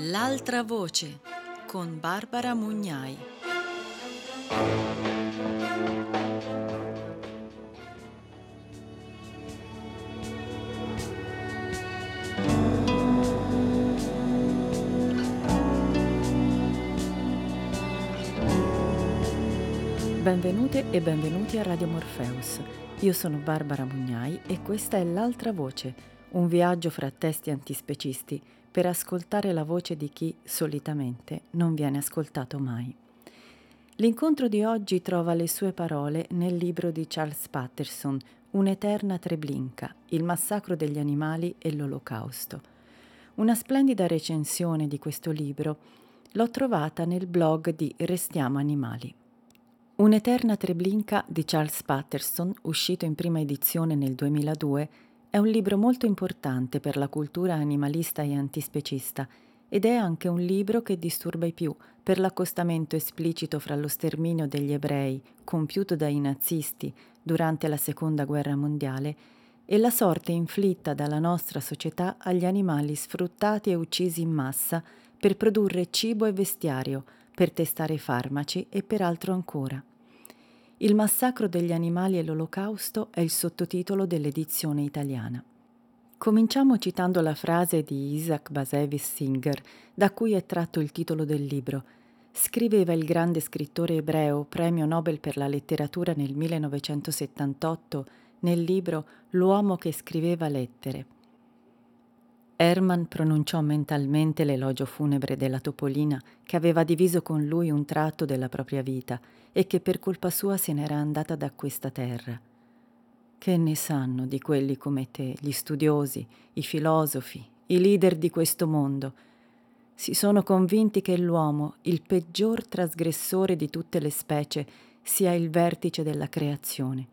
L'altra voce con Barbara Mugnai. Benvenute e benvenuti a Radio Morpheus. Io sono Barbara Mugnai e questa è L'altra voce, un viaggio fra testi antispecisti per ascoltare la voce di chi solitamente non viene ascoltato mai. L'incontro di oggi trova le sue parole nel libro di Charles Patterson, Un'eterna Treblinka, il massacro degli animali e l'olocausto. Una splendida recensione di questo libro l'ho trovata nel blog di Restiamo Animali. Un'eterna Treblinka di Charles Patterson, uscito in prima edizione nel 2002, è un libro molto importante per la cultura animalista e antispecista ed è anche un libro che disturba i più per l'accostamento esplicito fra lo sterminio degli ebrei compiuto dai nazisti durante la Seconda Guerra Mondiale e la sorte inflitta dalla nostra società agli animali sfruttati e uccisi in massa per produrre cibo e vestiario, per testare farmaci e per altro ancora. Il massacro degli animali e l'olocausto è il sottotitolo dell'edizione italiana. Cominciamo citando la frase di Isaac Bashevis Singer, da cui è tratto il titolo del libro. Scriveva il grande scrittore ebreo, premio Nobel per la letteratura nel 1978, nel libro L'uomo che scriveva lettere. Herman pronunciò mentalmente l'elogio funebre della Topolina che aveva diviso con lui un tratto della propria vita e che per colpa sua se n'era andata da questa terra. Che ne sanno di quelli come te, gli studiosi, i filosofi, i leader di questo mondo? Si sono convinti che l'uomo, il peggior trasgressore di tutte le specie, sia il vertice della creazione.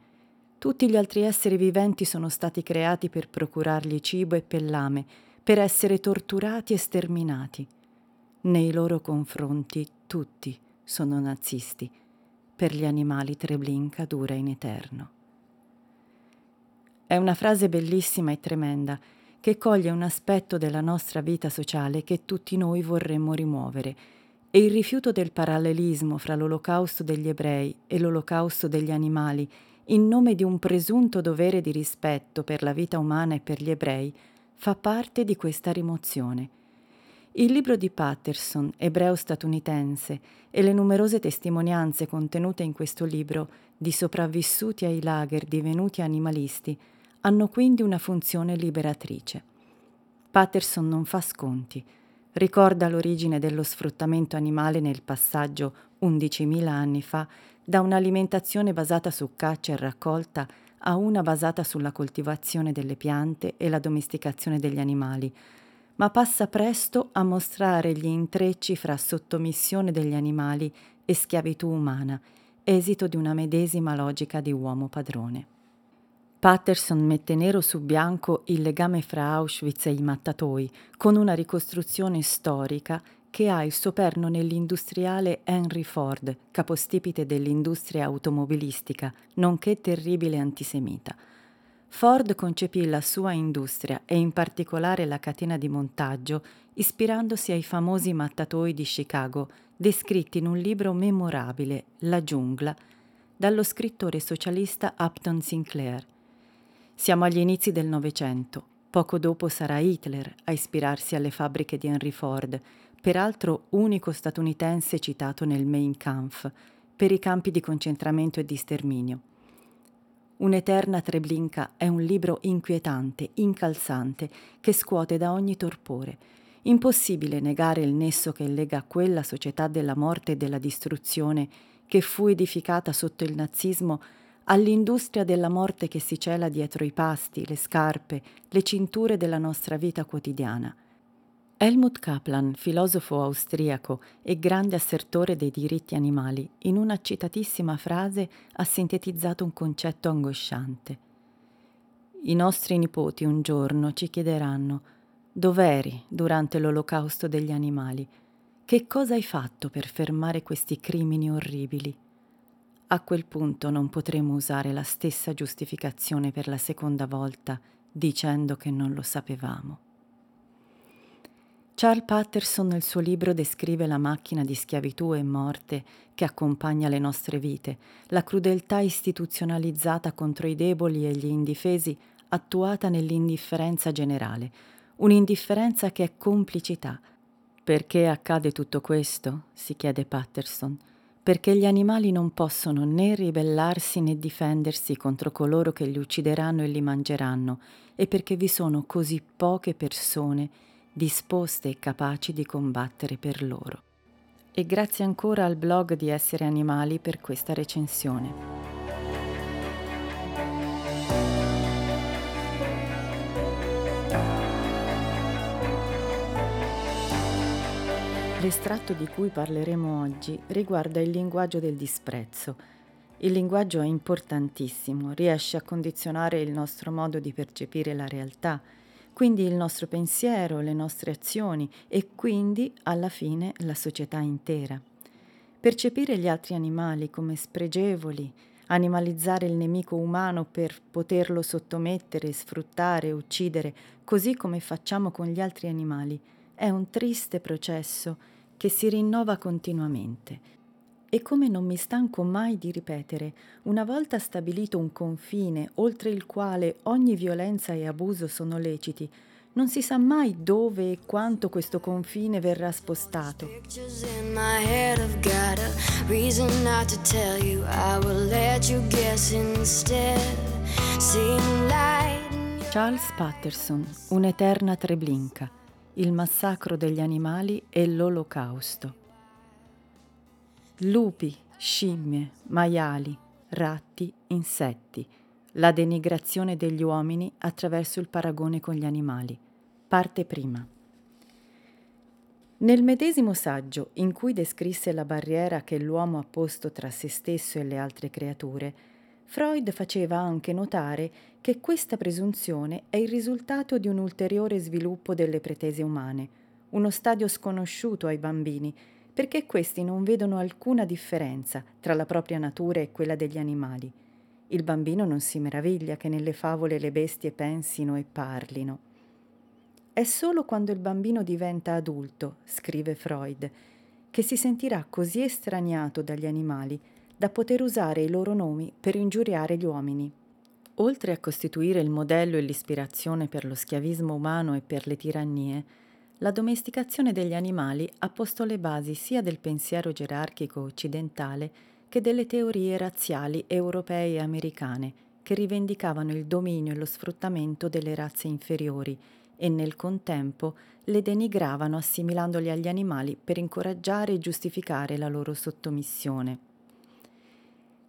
Tutti gli altri esseri viventi sono stati creati per procurargli cibo e pellame, per essere torturati e sterminati. Nei loro confronti tutti sono nazisti. Per gli animali Treblinka dura in eterno. È una frase bellissima e tremenda che coglie un aspetto della nostra vita sociale che tutti noi vorremmo rimuovere e il rifiuto del parallelismo fra l'olocausto degli ebrei e l'olocausto degli animali in nome di un presunto dovere di rispetto per la vita umana e per gli ebrei fa parte di questa rimozione. Il libro di Patterson, ebreo statunitense, e le numerose testimonianze contenute in questo libro di sopravvissuti ai lager divenuti animalisti hanno quindi una funzione liberatrice. Patterson non fa sconti, ricorda l'origine dello sfruttamento animale nel passaggio 11.000 anni fa da un'alimentazione basata su caccia e raccolta a una basata sulla coltivazione delle piante e la domesticazione degli animali, ma passa presto a mostrare gli intrecci fra sottomissione degli animali e schiavitù umana, esito di una medesima logica di uomo padrone. Patterson mette nero su bianco il legame fra Auschwitz e i mattatoi, con una ricostruzione storica che ha il suo perno nell'industriale Henry Ford, capostipite dell'industria automobilistica, nonché terribile antisemita. Ford concepì la sua industria e in particolare la catena di montaggio ispirandosi ai famosi mattatoi di Chicago, descritti in un libro memorabile, La giungla, dallo scrittore socialista Upton Sinclair. Siamo agli inizi del Novecento. Poco dopo sarà Hitler a ispirarsi alle fabbriche di Henry Ford peraltro unico statunitense citato nel Mein Kampf, per i campi di concentramento e di sterminio. Un'eterna Treblinka è un libro inquietante, incalzante, che scuote da ogni torpore. Impossibile negare il nesso che lega quella società della morte e della distruzione che fu edificata sotto il nazismo all'industria della morte che si cela dietro i pasti, le scarpe, le cinture della nostra vita quotidiana. Helmut Kaplan, filosofo austriaco e grande assertore dei diritti animali, in una citatissima frase ha sintetizzato un concetto angosciante. I nostri nipoti un giorno ci chiederanno dov'eri durante l'olocausto degli animali? Che cosa hai fatto per fermare questi crimini orribili? A quel punto non potremo usare la stessa giustificazione per la seconda volta dicendo che non lo sapevamo. Charles Patterson nel suo libro descrive la macchina di schiavitù e morte che accompagna le nostre vite, la crudeltà istituzionalizzata contro i deboli e gli indifesi attuata nell'indifferenza generale, un'indifferenza che è complicità. Perché accade tutto questo? si chiede Patterson. Perché gli animali non possono né ribellarsi né difendersi contro coloro che li uccideranno e li mangeranno, e perché vi sono così poche persone disposte e capaci di combattere per loro. E grazie ancora al blog di Essere Animali per questa recensione. L'estratto di cui parleremo oggi riguarda il linguaggio del disprezzo. Il linguaggio è importantissimo, riesce a condizionare il nostro modo di percepire la realtà, quindi il nostro pensiero, le nostre azioni e quindi alla fine la società intera. Percepire gli altri animali come spregevoli, animalizzare il nemico umano per poterlo sottomettere, sfruttare, uccidere, così come facciamo con gli altri animali, è un triste processo che si rinnova continuamente. E come non mi stanco mai di ripetere, una volta stabilito un confine oltre il quale ogni violenza e abuso sono leciti, non si sa mai dove e quanto questo confine verrà spostato. Charles Patterson, Un'eterna Treblinka, Il massacro degli animali e l'Olocausto. Lupi, scimmie, maiali, ratti, insetti, la denigrazione degli uomini attraverso il paragone con gli animali. Parte prima. Nel medesimo saggio in cui descrisse la barriera che l'uomo ha posto tra se stesso e le altre creature, Freud faceva anche notare che questa presunzione è il risultato di un ulteriore sviluppo delle pretese umane, uno stadio sconosciuto ai bambini, perché questi non vedono alcuna differenza tra la propria natura e quella degli animali. Il bambino non si meraviglia che nelle favole le bestie pensino e parlino. È solo quando il bambino diventa adulto, scrive Freud, che si sentirà così estraniato dagli animali da poter usare i loro nomi per ingiuriare gli uomini. Oltre a costituire il modello e l'ispirazione per lo schiavismo umano e per le tirannie, la domesticazione degli animali ha posto le basi sia del pensiero gerarchico occidentale che delle teorie razziali europee e americane, che rivendicavano il dominio e lo sfruttamento delle razze inferiori e nel contempo le denigravano assimilandoli agli animali per incoraggiare e giustificare la loro sottomissione.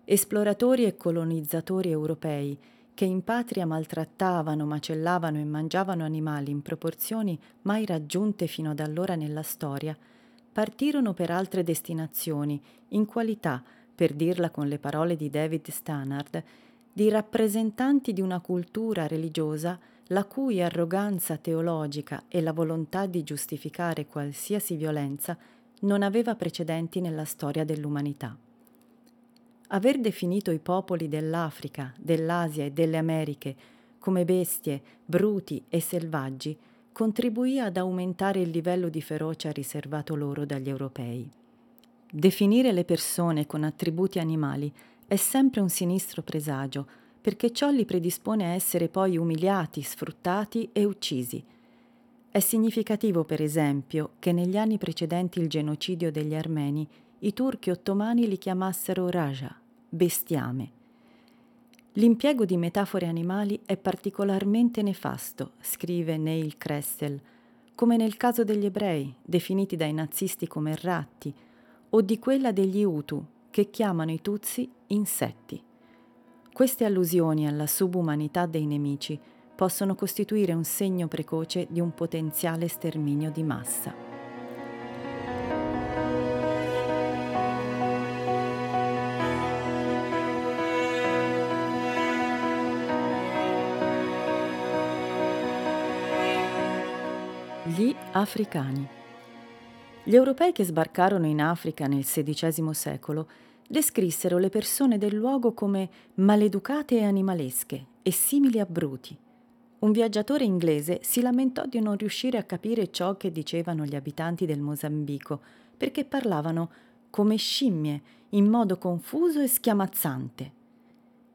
Esploratori e colonizzatori europei che in patria maltrattavano, macellavano e mangiavano animali in proporzioni mai raggiunte fino ad allora nella storia, partirono per altre destinazioni, in qualità, per dirla con le parole di David Stannard, di rappresentanti di una cultura religiosa la cui arroganza teologica e la volontà di giustificare qualsiasi violenza non aveva precedenti nella storia dell'umanità. Aver definito i popoli dell'Africa, dell'Asia e delle Americhe come bestie, bruti e selvaggi contribuì ad aumentare il livello di ferocia riservato loro dagli europei. Definire le persone con attributi animali è sempre un sinistro presagio, perché ciò li predispone a essere poi umiliati, sfruttati e uccisi. È significativo, per esempio, che negli anni precedenti il genocidio degli armeni i turchi ottomani li chiamassero Raja, bestiame. L'impiego di metafore animali è particolarmente nefasto, scrive Neil Kressel, come nel caso degli ebrei, definiti dai nazisti come ratti, o di quella degli Hutu, che chiamano i Tutsi insetti. Queste allusioni alla subumanità dei nemici possono costituire un segno precoce di un potenziale sterminio di massa. Gli africani. Gli europei che sbarcarono in Africa nel XVI secolo descrissero le persone del luogo come maleducate e animalesche e simili a bruti. un viaggiatore inglese si lamentò di non riuscire a capire ciò che dicevano gli abitanti del Mozambico, perché parlavano come scimmie, in modo confuso e schiamazzante.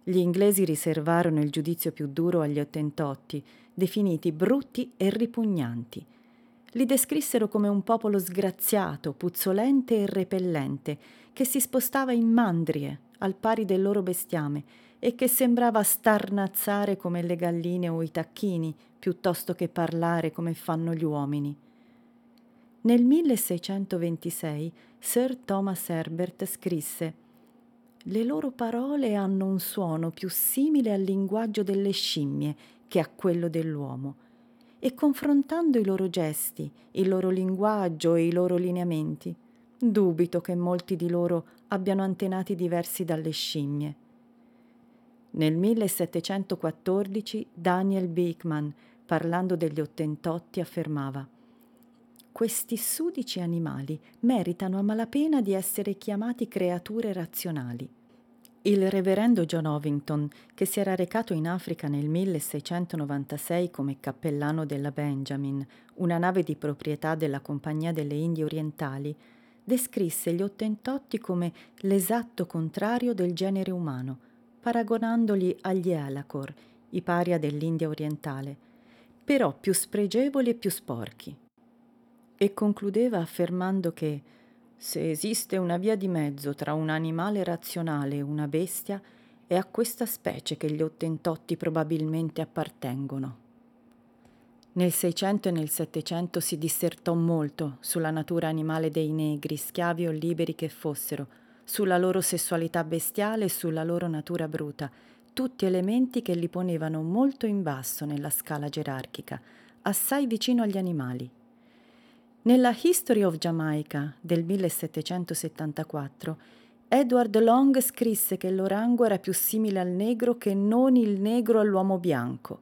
Gli inglesi riservarono il giudizio più duro agli ottentotti, definiti brutti e ripugnanti. Li descrissero come un popolo sgraziato, puzzolente e repellente, che si spostava in mandrie, al pari del loro bestiame, e che sembrava starnazzare come le galline o i tacchini, piuttosto che parlare come fanno gli uomini. Nel 1626 Sir Thomas Herbert scrisse Le loro parole hanno un suono più simile al linguaggio delle scimmie che a quello dell'uomo, e confrontando i loro gesti, il loro linguaggio e i loro lineamenti, dubito che molti di loro abbiano antenati diversi dalle scimmie. Nel 1714 Daniel Beekman, parlando degli Ottentotti, affermava questi sudici animali meritano a malapena di essere chiamati creature razionali. Il reverendo John Ovington, che si era recato in Africa nel 1696 come cappellano della Benjamin, una nave di proprietà della Compagnia delle Indie Orientali, descrisse gli Ottentotti come l'esatto contrario del genere umano, paragonandoli agli Elacor, i paria dell'India orientale, però più spregevoli e più sporchi. E concludeva affermando che se esiste una via di mezzo tra un animale razionale e una bestia, è a questa specie che gli Ottentotti probabilmente appartengono. Nel Seicento e nel Settecento si dissertò molto sulla natura animale dei negri, schiavi o liberi che fossero, sulla loro sessualità bestiale e sulla loro natura bruta, tutti elementi che li ponevano molto in basso nella scala gerarchica, assai vicino agli animali. Nella History of Jamaica del 1774, Edward Long scrisse che l'orango era più simile al negro che non il negro all'uomo bianco.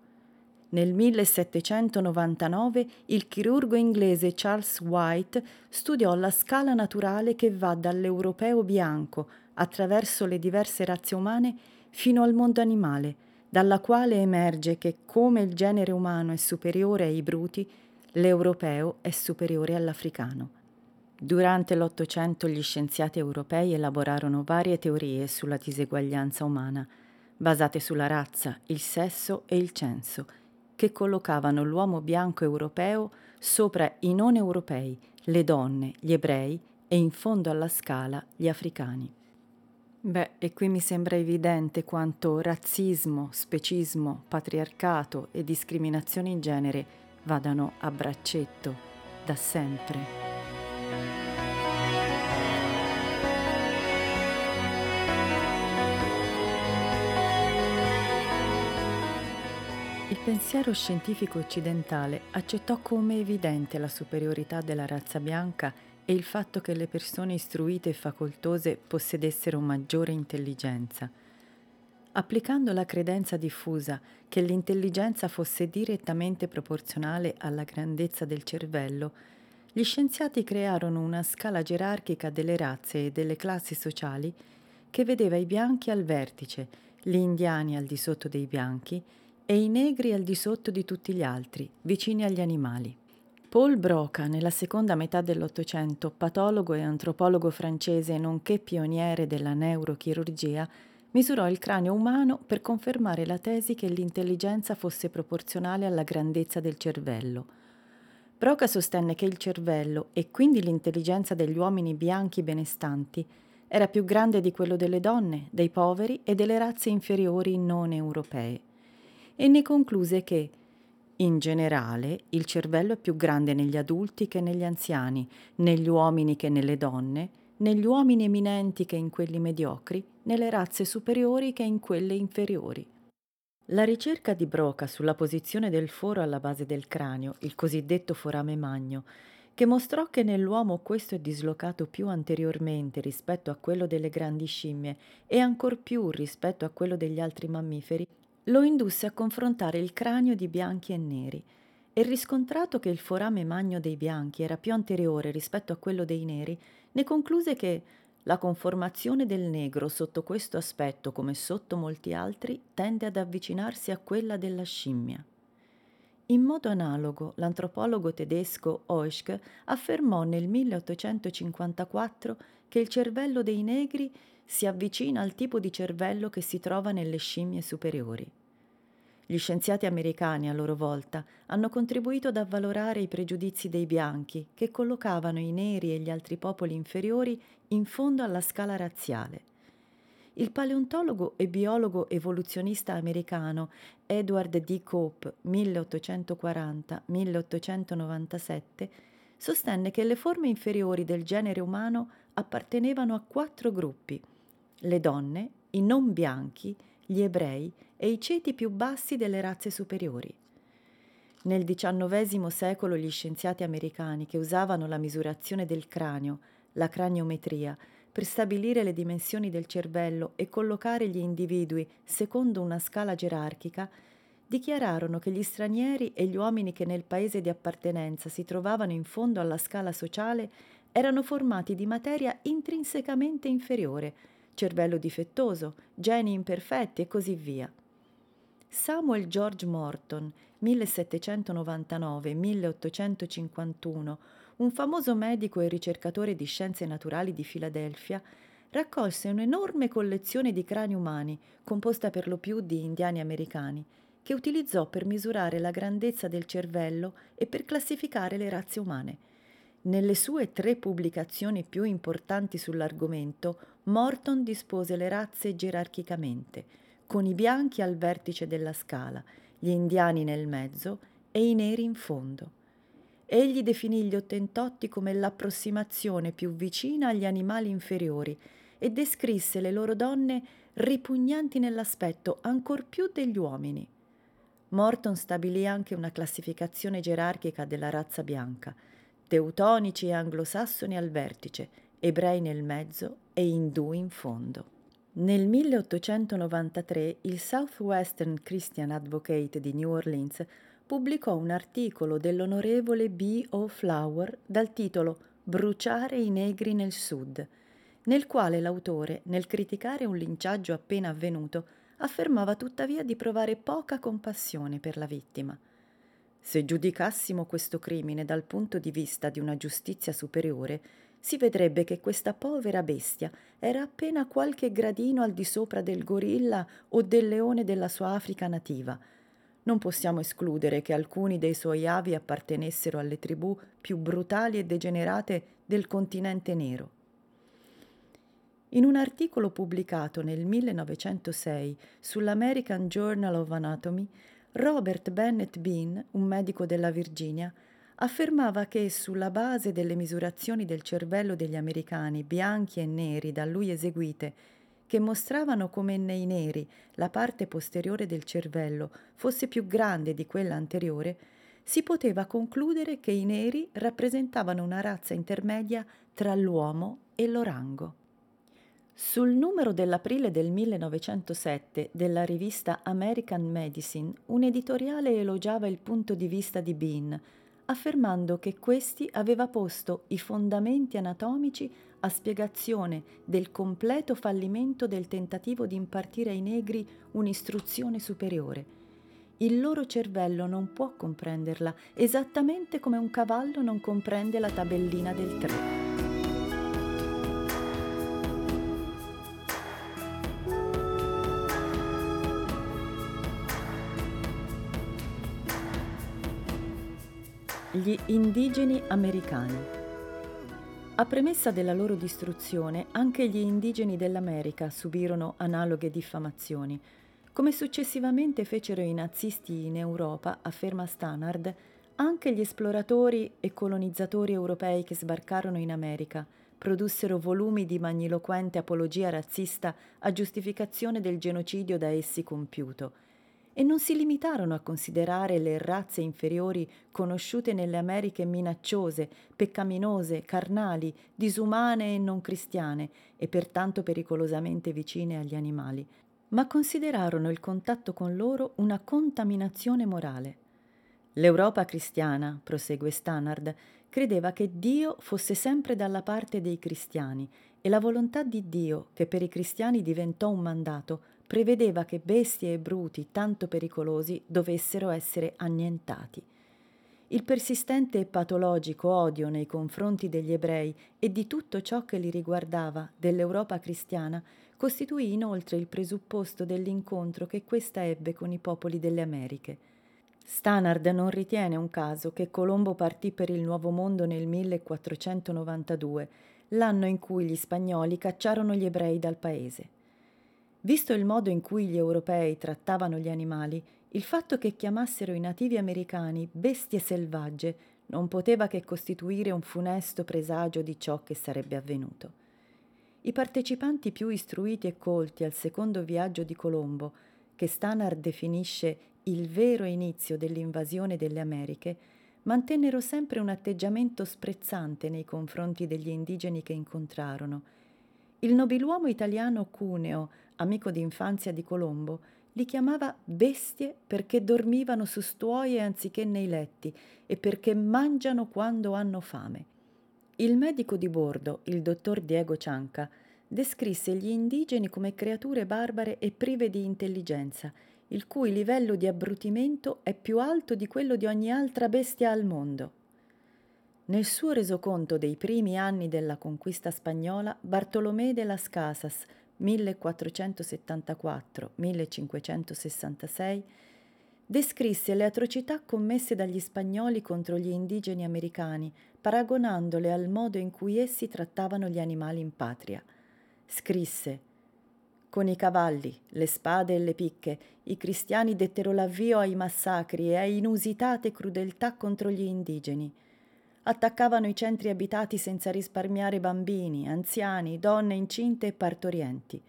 Nel 1799 il chirurgo inglese Charles White studiò la scala naturale che va dall'europeo bianco, attraverso le diverse razze umane, fino al mondo animale, dalla quale emerge che come il genere umano è superiore ai bruti, l'europeo è superiore all'africano. Durante l'Ottocento gli scienziati europei elaborarono varie teorie sulla diseguaglianza umana, basate sulla razza, il sesso e il censo, che collocavano l'uomo bianco europeo sopra i non europei, le donne, gli ebrei e in fondo alla scala gli africani. Beh, e qui mi sembra evidente quanto razzismo, specismo, patriarcato e discriminazione in genere vadano a braccetto da sempre. Il pensiero scientifico occidentale accettò come evidente la superiorità della razza bianca e il fatto che le persone istruite e facoltose possedessero maggiore intelligenza. Applicando la credenza diffusa che l'intelligenza fosse direttamente proporzionale alla grandezza del cervello, gli scienziati crearono una scala gerarchica delle razze e delle classi sociali che vedeva i bianchi al vertice, gli indiani al di sotto dei bianchi e i negri al di sotto di tutti gli altri, vicini agli animali. Paul Broca, nella seconda metà dell'Ottocento, patologo e antropologo francese nonché pioniere della neurochirurgia, misurò il cranio umano per confermare la tesi che l'intelligenza fosse proporzionale alla grandezza del cervello. Broca sostenne che il cervello, e quindi l'intelligenza degli uomini bianchi benestanti, era più grande di quello delle donne, dei poveri e delle razze inferiori non europee e ne concluse che, in generale, il cervello è più grande negli adulti che negli anziani, negli uomini che nelle donne, negli uomini eminenti che in quelli mediocri, nelle razze superiori che in quelle inferiori. La ricerca di Broca sulla posizione del foro alla base del cranio, il cosiddetto forame magno, che mostrò che nell'uomo questo è dislocato più anteriormente rispetto a quello delle grandi scimmie e ancor più rispetto a quello degli altri mammiferi, lo indusse a confrontare il cranio di bianchi e neri e riscontrato che il forame magno dei bianchi era più anteriore rispetto a quello dei neri, ne concluse che la conformazione del negro sotto questo aspetto, come sotto molti altri, tende ad avvicinarsi a quella della scimmia. In modo analogo, l'antropologo tedesco Oeschke affermò nel 1854 che il cervello dei negri si avvicina al tipo di cervello che si trova nelle scimmie superiori. Gli scienziati americani, a loro volta, hanno contribuito ad avvalorare i pregiudizi dei bianchi, che collocavano i neri e gli altri popoli inferiori in fondo alla scala razziale. Il paleontologo e biologo evoluzionista americano Edward D. Cope, 1840-1897, sostenne che le forme inferiori del genere umano appartenevano a quattro gruppi: le donne, i non bianchi, gli ebrei e i ceti più bassi delle razze superiori. Nel XIX secolo gli scienziati americani che usavano la misurazione del cranio, la craniometria, per stabilire le dimensioni del cervello e collocare gli individui secondo una scala gerarchica, dichiararono che gli stranieri e gli uomini che nel paese di appartenenza si trovavano in fondo alla scala sociale erano formati di materia intrinsecamente inferiore, cervello difettoso, geni imperfetti e così via. Samuel George Morton, 1799-1851, un famoso medico e ricercatore di scienze naturali di Filadelfia, raccolse un'enorme collezione di crani umani, composta per lo più di indiani americani, che utilizzò per misurare la grandezza del cervello e per classificare le razze umane. Nelle sue tre pubblicazioni più importanti sull'argomento, Morton dispose le razze gerarchicamente, con i bianchi al vertice della scala, gli indiani nel mezzo e i neri in fondo. Egli definì gli Ottentotti come l'approssimazione più vicina agli animali inferiori e descrisse le loro donne ripugnanti nell'aspetto ancor più degli uomini. Morton stabilì anche una classificazione gerarchica della razza bianca, teutonici e anglosassoni al vertice, ebrei nel mezzo e indù in fondo. Nel 1893 il Southwestern Christian Advocate di New Orleans pubblicò un articolo dell'onorevole B. O. Flower dal titolo Bruciare i negri nel Sud, nel quale l'autore, nel criticare un linciaggio appena avvenuto, affermava tuttavia di provare poca compassione per la vittima. Se giudicassimo questo crimine dal punto di vista di una giustizia superiore, si vedrebbe che questa povera bestia era appena qualche gradino al di sopra del gorilla o del leone della sua Africa nativa. Non possiamo escludere che alcuni dei suoi avi appartenessero alle tribù più brutali e degenerate del continente nero. In un articolo pubblicato nel 1906 sull'American Journal of Anatomy, Robert Bennett Bean, un medico della Virginia, affermava che sulla base delle misurazioni del cervello degli americani bianchi e neri da lui eseguite, che mostravano come nei neri la parte posteriore del cervello fosse più grande di quella anteriore, si poteva concludere che i neri rappresentavano una razza intermedia tra l'uomo e l'orango. Sul numero dell'aprile del 1907 della rivista American Medicine, un editoriale elogiava il punto di vista di Bean, affermando che questi aveva posto i fondamenti anatomici a spiegazione del completo fallimento del tentativo di impartire ai negri un'istruzione superiore. Il loro cervello non può comprenderla, esattamente come un cavallo non comprende la tabellina del tre. Gli indigeni americani. A premessa della loro distruzione, anche gli indigeni dell'America subirono analoghe diffamazioni, come successivamente fecero i nazisti in Europa, afferma Stannard, anche gli esploratori e colonizzatori europei che sbarcarono in America produssero volumi di magniloquente apologia razzista a giustificazione del genocidio da essi compiuto e non si limitarono a considerare le razze inferiori conosciute nelle Americhe minacciose, peccaminose, carnali, disumane e non cristiane e pertanto pericolosamente vicine agli animali, ma considerarono il contatto con loro una contaminazione morale. L'Europa cristiana, prosegue Stannard, credeva che Dio fosse sempre dalla parte dei cristiani e la volontà di Dio, che per i cristiani diventò un mandato, prevedeva che bestie e bruti tanto pericolosi dovessero essere annientati. Il persistente e patologico odio nei confronti degli ebrei e di tutto ciò che li riguardava dell'Europa cristiana costituì inoltre il presupposto dell'incontro che questa ebbe con i popoli delle Americhe. Stannard non ritiene un caso che Colombo partì per il Nuovo Mondo nel 1492, l'anno in cui gli spagnoli cacciarono gli ebrei dal paese. Visto il modo in cui gli europei trattavano gli animali, il fatto che chiamassero i nativi americani bestie selvagge non poteva che costituire un funesto presagio di ciò che sarebbe avvenuto. I partecipanti più istruiti e colti al secondo viaggio di Colombo, che Stannard definisce il vero inizio dell'invasione delle Americhe, mantennero sempre un atteggiamento sprezzante nei confronti degli indigeni che incontrarono. Il nobiluomo italiano Cuneo, amico d'infanzia di Colombo, li chiamava bestie perché dormivano su stuoie anziché nei letti e perché mangiano quando hanno fame. Il medico di bordo, il dottor Diego Cianca, descrisse gli indigeni come creature barbare e prive di intelligenza, il cui livello di abbrutimento è più alto di quello di ogni altra bestia al mondo. Nel suo resoconto dei primi anni della conquista spagnola, Bartolomé de las Casas 1474-1566, descrisse le atrocità commesse dagli spagnoli contro gli indigeni americani, paragonandole al modo in cui essi trattavano gli animali in patria. Scrisse con i cavalli, le spade e le picche, i cristiani dettero l'avvio ai massacri e a inusitate crudeltà contro gli indigeni attaccavano i centri abitati senza risparmiare bambini, anziani, donne incinte e partorienti.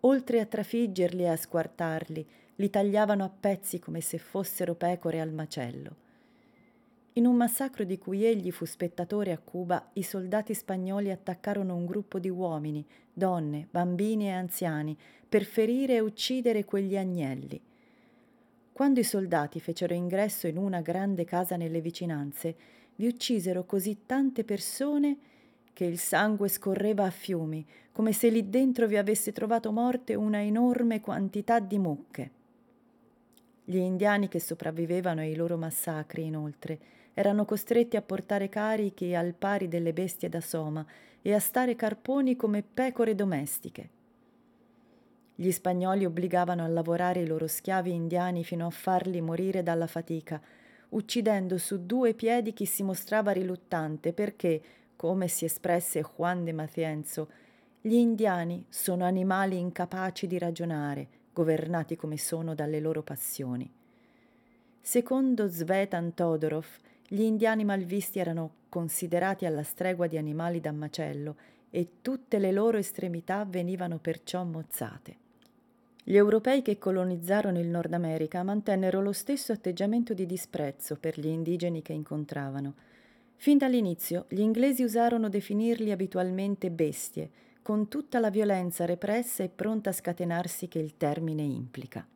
Oltre a trafiggerli e a squartarli, li tagliavano a pezzi come se fossero pecore al macello. In un massacro di cui egli fu spettatore a Cuba, i soldati spagnoli attaccarono un gruppo di uomini, donne, bambini e anziani per ferire e uccidere quegli agnelli. Quando i soldati fecero ingresso in una grande casa nelle vicinanze, vi uccisero così tante persone che il sangue scorreva a fiumi, come se lì dentro vi avesse trovato morte una enorme quantità di mucche. Gli indiani che sopravvivevano ai loro massacri, inoltre, erano costretti a portare carichi al pari delle bestie da soma e a stare carponi come pecore domestiche. Gli spagnoli obbligavano a lavorare i loro schiavi indiani fino a farli morire dalla fatica, uccidendo su due piedi chi si mostrava riluttante perché, come si espresse Juan de Macienzo, gli indiani sono animali incapaci di ragionare, governati come sono dalle loro passioni. Secondo Svetan Todorov, gli indiani malvisti erano considerati alla stregua di animali da macello e tutte le loro estremità venivano perciò mozzate. Gli europei che colonizzarono il Nord America mantennero lo stesso atteggiamento di disprezzo per gli indigeni che incontravano. Fin dall'inizio gli inglesi usarono definirli abitualmente bestie, con tutta la violenza repressa e pronta a scatenarsi che il termine implica.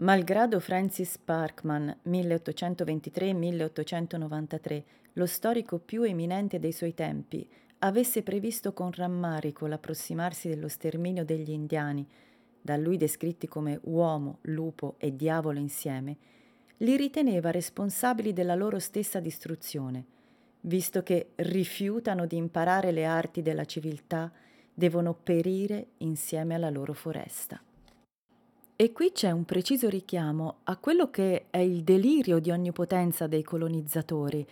Malgrado Francis Parkman 1823-1893, lo storico più eminente dei suoi tempi, avesse previsto con rammarico l'approssimarsi dello sterminio degli indiani, da lui descritti come uomo, lupo e diavolo insieme, li riteneva responsabili della loro stessa distruzione, visto che rifiutano di imparare le arti della civiltà, devono perire insieme alla loro foresta. E qui c'è un preciso richiamo a quello che è il delirio di onnipotenza dei colonizzatori,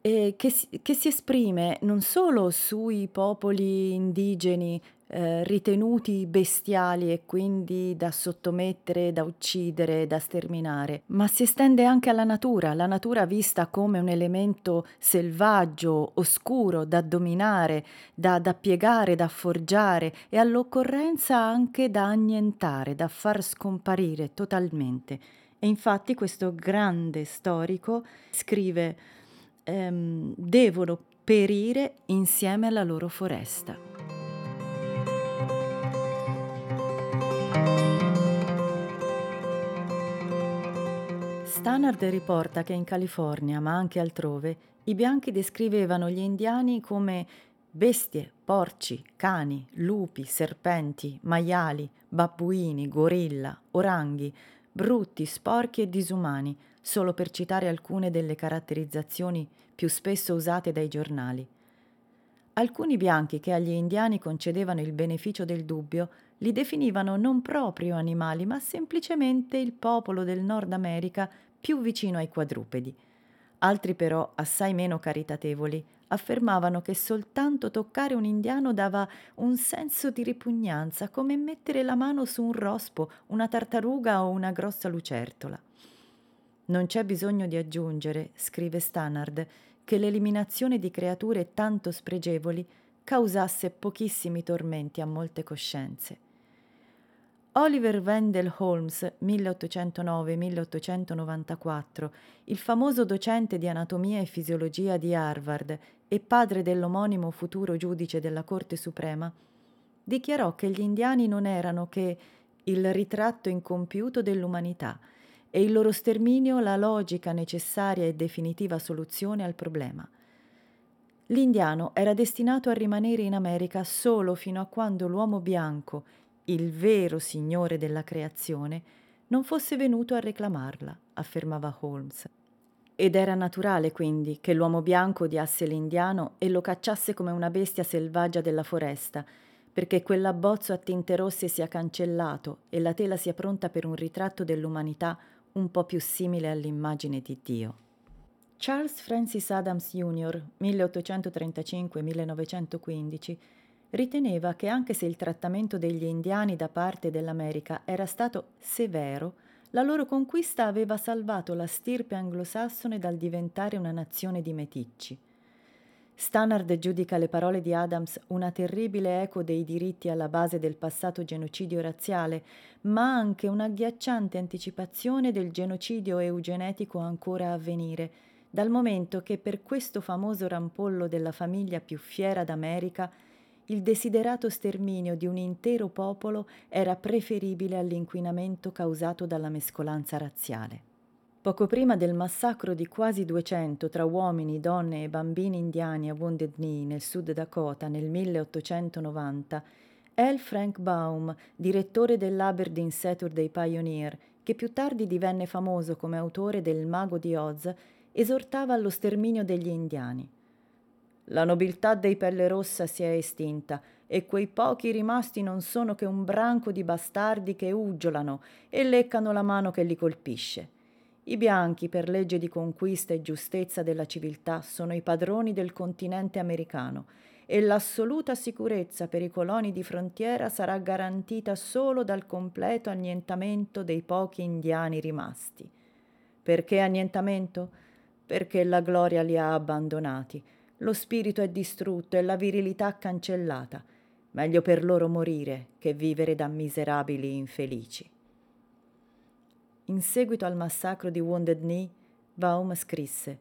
che, si, che si esprime non solo sui popoli indigeni eh, ritenuti bestiali e quindi da sottomettere, da uccidere, da sterminare, ma si estende anche alla natura, la natura vista come un elemento selvaggio, oscuro, da dominare, da, da piegare, da forgiare e all'occorrenza anche da annientare, da far scomparire totalmente. E infatti questo grande storico scrive ehm, devono perire insieme alla loro foresta. Stannard riporta che in California, ma anche altrove, i bianchi descrivevano gli indiani come Bestie, porci, cani, lupi, serpenti, maiali, babbuini, gorilla, oranghi, brutti, sporchi e disumani, solo per citare alcune delle caratterizzazioni più spesso usate dai giornali. Alcuni bianchi che agli indiani concedevano il beneficio del dubbio li definivano non proprio animali, ma semplicemente il popolo del Nord America più vicino ai quadrupedi. Altri però, assai meno caritatevoli, affermavano che soltanto toccare un indiano dava un senso di ripugnanza, come mettere la mano su un rospo, una tartaruga o una grossa lucertola. Non c'è bisogno di aggiungere, scrive Stannard, che l'eliminazione di creature tanto spregevoli causasse pochissimi tormenti a molte coscienze. Oliver Wendell Holmes, 1809-1894, il famoso docente di anatomia e fisiologia di Harvard e padre dell'omonimo futuro giudice della Corte Suprema, dichiarò che gli indiani non erano che il ritratto incompiuto dell'umanità e il loro sterminio la logica necessaria e definitiva soluzione al problema. L'indiano era destinato a rimanere in America solo fino a quando l'uomo bianco, il vero signore della creazione, non fosse venuto a reclamarla, affermava Holmes. Ed era naturale quindi che l'uomo bianco odiasse l'indiano e lo cacciasse come una bestia selvaggia della foresta, perché quell'abbozzo a tinte rosse sia cancellato e la tela sia pronta per un ritratto dell'umanità un po' più simile all'immagine di Dio. Charles Francis Adams Jr., 1835-1915, riteneva che anche se il trattamento degli indiani da parte dell'America era stato severo, la loro conquista aveva salvato la stirpe anglosassone dal diventare una nazione di meticci. Stannard giudica le parole di Adams una terribile eco dei diritti alla base del passato genocidio razziale, ma anche un'agghiacciante anticipazione del genocidio eugenetico ancora a venire, dal momento che per questo famoso rampollo della famiglia più fiera d'America il desiderato sterminio di un intero popolo era preferibile all'inquinamento causato dalla mescolanza razziale. Poco prima del massacro di quasi 200 tra uomini, donne e bambini indiani a Wounded Knee nel Sud Dakota nel 1890, L. Frank Baum, direttore dell'Aberdeen Saturday Pioneer, che più tardi divenne famoso come autore del Mago di Oz, esortava allo sterminio degli indiani. La nobiltà dei pelle rossa si è estinta e quei pochi rimasti non sono che un branco di bastardi che uggiolano e leccano la mano che li colpisce. I bianchi, per legge di conquista e giustezza della civiltà, sono i padroni del continente americano e l'assoluta sicurezza per i coloni di frontiera sarà garantita solo dal completo annientamento dei pochi indiani rimasti. Perché annientamento? Perché la gloria li ha abbandonati lo spirito è distrutto e la virilità cancellata. Meglio per loro morire che vivere da miserabili infelici. In seguito al massacro di Wounded Knee, Baum scrisse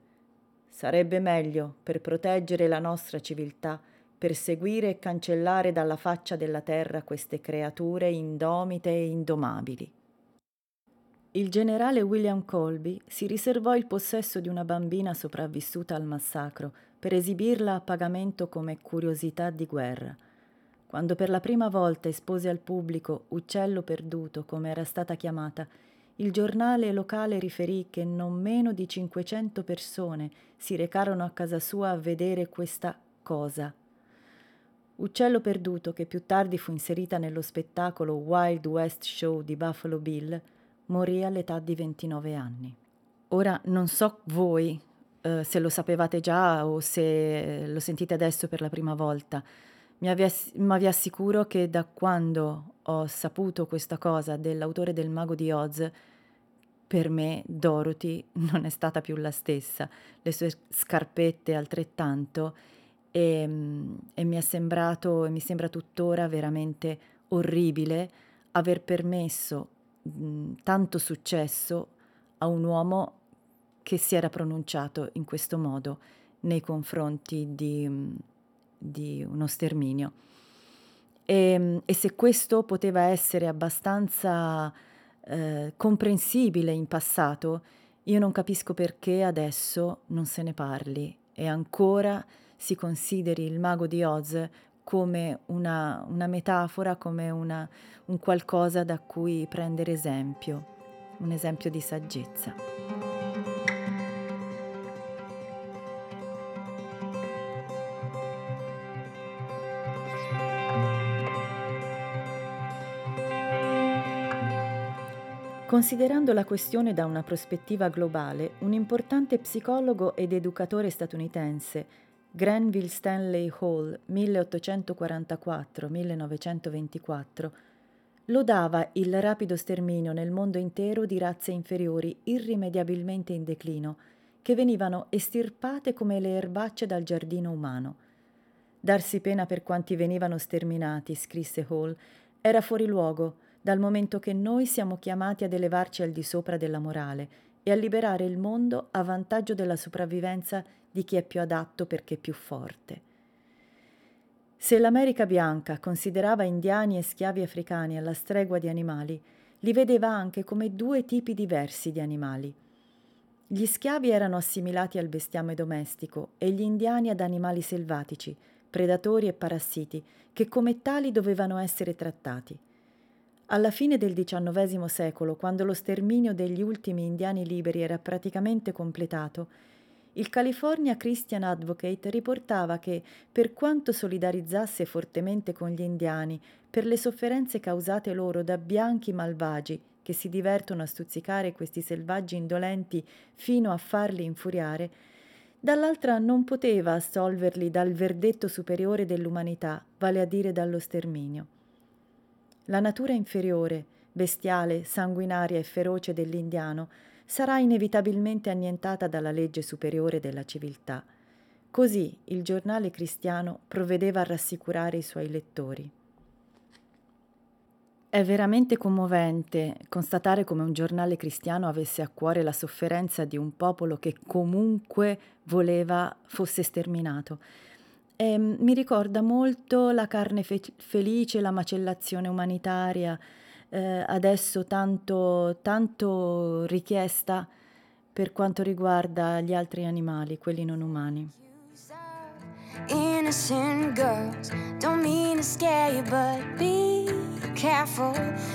Sarebbe meglio, per proteggere la nostra civiltà, perseguire e cancellare dalla faccia della terra queste creature indomite e indomabili. Il generale William Colby si riservò il possesso di una bambina sopravvissuta al massacro per esibirla a pagamento come curiosità di guerra. Quando per la prima volta espose al pubblico Uccello perduto, come era stata chiamata, il giornale locale riferì che non meno di 500 persone si recarono a casa sua a vedere questa cosa. Uccello perduto, che più tardi fu inserita nello spettacolo Wild West Show di Buffalo Bill, morì all'età di 29 anni. Ora non so voi eh, se lo sapevate già o se lo sentite adesso per la prima volta, ma vi, ass- ma vi assicuro che da quando ho saputo questa cosa dell'autore del Mago di Oz, per me Dorothy non è stata più la stessa, le sue scarpette altrettanto e, e mi è sembrato e mi sembra tuttora veramente orribile aver permesso mh, tanto successo a un uomo che si era pronunciato in questo modo nei confronti di, di uno sterminio. E, e, se questo poteva essere abbastanza eh, comprensibile in passato, io non capisco perché adesso non se ne parli e ancora si consideri il mago di Oz come una, una metafora, come una, un qualcosa da cui prendere esempio, un esempio di saggezza. Considerando la questione da una prospettiva globale, un importante psicologo ed educatore statunitense, Granville Stanley Hall, 1844-1924, lodava il rapido sterminio nel mondo intero di razze inferiori irrimediabilmente in declino, che venivano estirpate come le erbacce dal giardino umano. Darsi pena per quanti venivano sterminati, scrisse Hall, era fuori luogo, dal momento che noi siamo chiamati ad elevarci al di sopra della morale e a liberare il mondo a vantaggio della sopravvivenza di chi è più adatto perché più forte. Se l'America bianca considerava indiani e schiavi africani alla stregua di animali, li vedeva anche come due tipi diversi di animali. Gli schiavi erano assimilati al bestiame domestico e gli indiani ad animali selvatici, predatori e parassiti, che come tali dovevano essere trattati. Alla fine del XIX secolo, quando lo sterminio degli ultimi indiani liberi era praticamente completato, il California Christian Advocate riportava che, per quanto solidarizzasse fortemente con gli indiani per le sofferenze causate loro da bianchi malvagi che si divertono a stuzzicare questi selvaggi indolenti fino a farli infuriare, dall'altra non poteva assolverli dal verdetto superiore dell'umanità, vale a dire dallo sterminio. La natura inferiore, bestiale, sanguinaria e feroce dell'indiano sarà inevitabilmente annientata dalla legge superiore della civiltà. Così il giornale cristiano provvedeva a rassicurare i suoi lettori. È veramente commovente constatare come un giornale cristiano avesse a cuore la sofferenza di un popolo che comunque voleva fosse sterminato e mi ricorda molto la carne fe- felice, la macellazione umanitaria, eh, adesso tanto, tanto richiesta per quanto riguarda gli altri animali, quelli non umani. Innocent girls, don't mean to scare you, but be careful.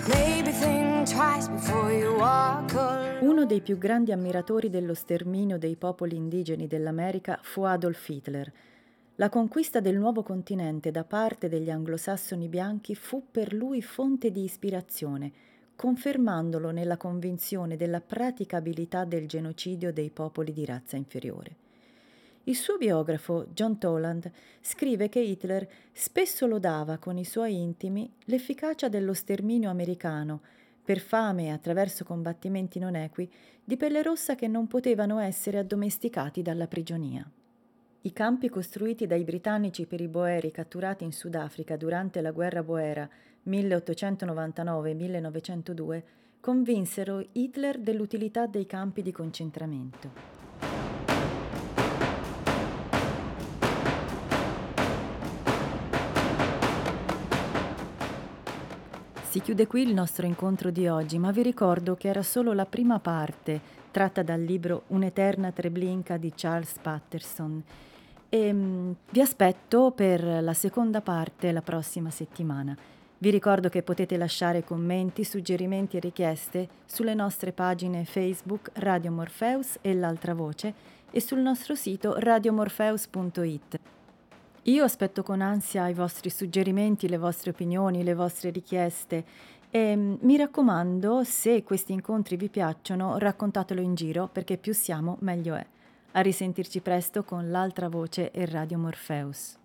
Maybe think twice before you walk Uno dei più grandi ammiratori dello sterminio dei popoli indigeni dell'America fu Adolf Hitler la conquista del nuovo continente da parte degli anglosassoni bianchi fu per lui fonte di ispirazione, confermandolo nella convinzione della praticabilità del genocidio dei popoli di razza inferiore. Il suo biografo, John Toland, scrive che Hitler spesso lodava con i suoi intimi l'efficacia dello sterminio americano, per fame e attraverso combattimenti non equi, di pelle rossa che non potevano essere addomesticati dalla prigionia. I campi costruiti dai britannici per i boeri catturati in Sudafrica durante la guerra boera 1899-1902 convinsero Hitler dell'utilità dei campi di concentramento. Si chiude qui il nostro incontro di oggi, ma vi ricordo che era solo la prima parte tratta dal libro Un'eterna Treblinka di Charles Patterson e um, vi aspetto per la seconda parte la prossima settimana. Vi ricordo che potete lasciare commenti, suggerimenti e richieste sulle nostre pagine Facebook Radio Morpheus e l'altra voce e sul nostro sito radiomorpheus.it. Io aspetto con ansia i vostri suggerimenti, le vostre opinioni, le vostre richieste e um, mi raccomando, se questi incontri vi piacciono, raccontatelo in giro perché più siamo meglio è. A risentirci presto con l'altra voce e Radio Morpheus.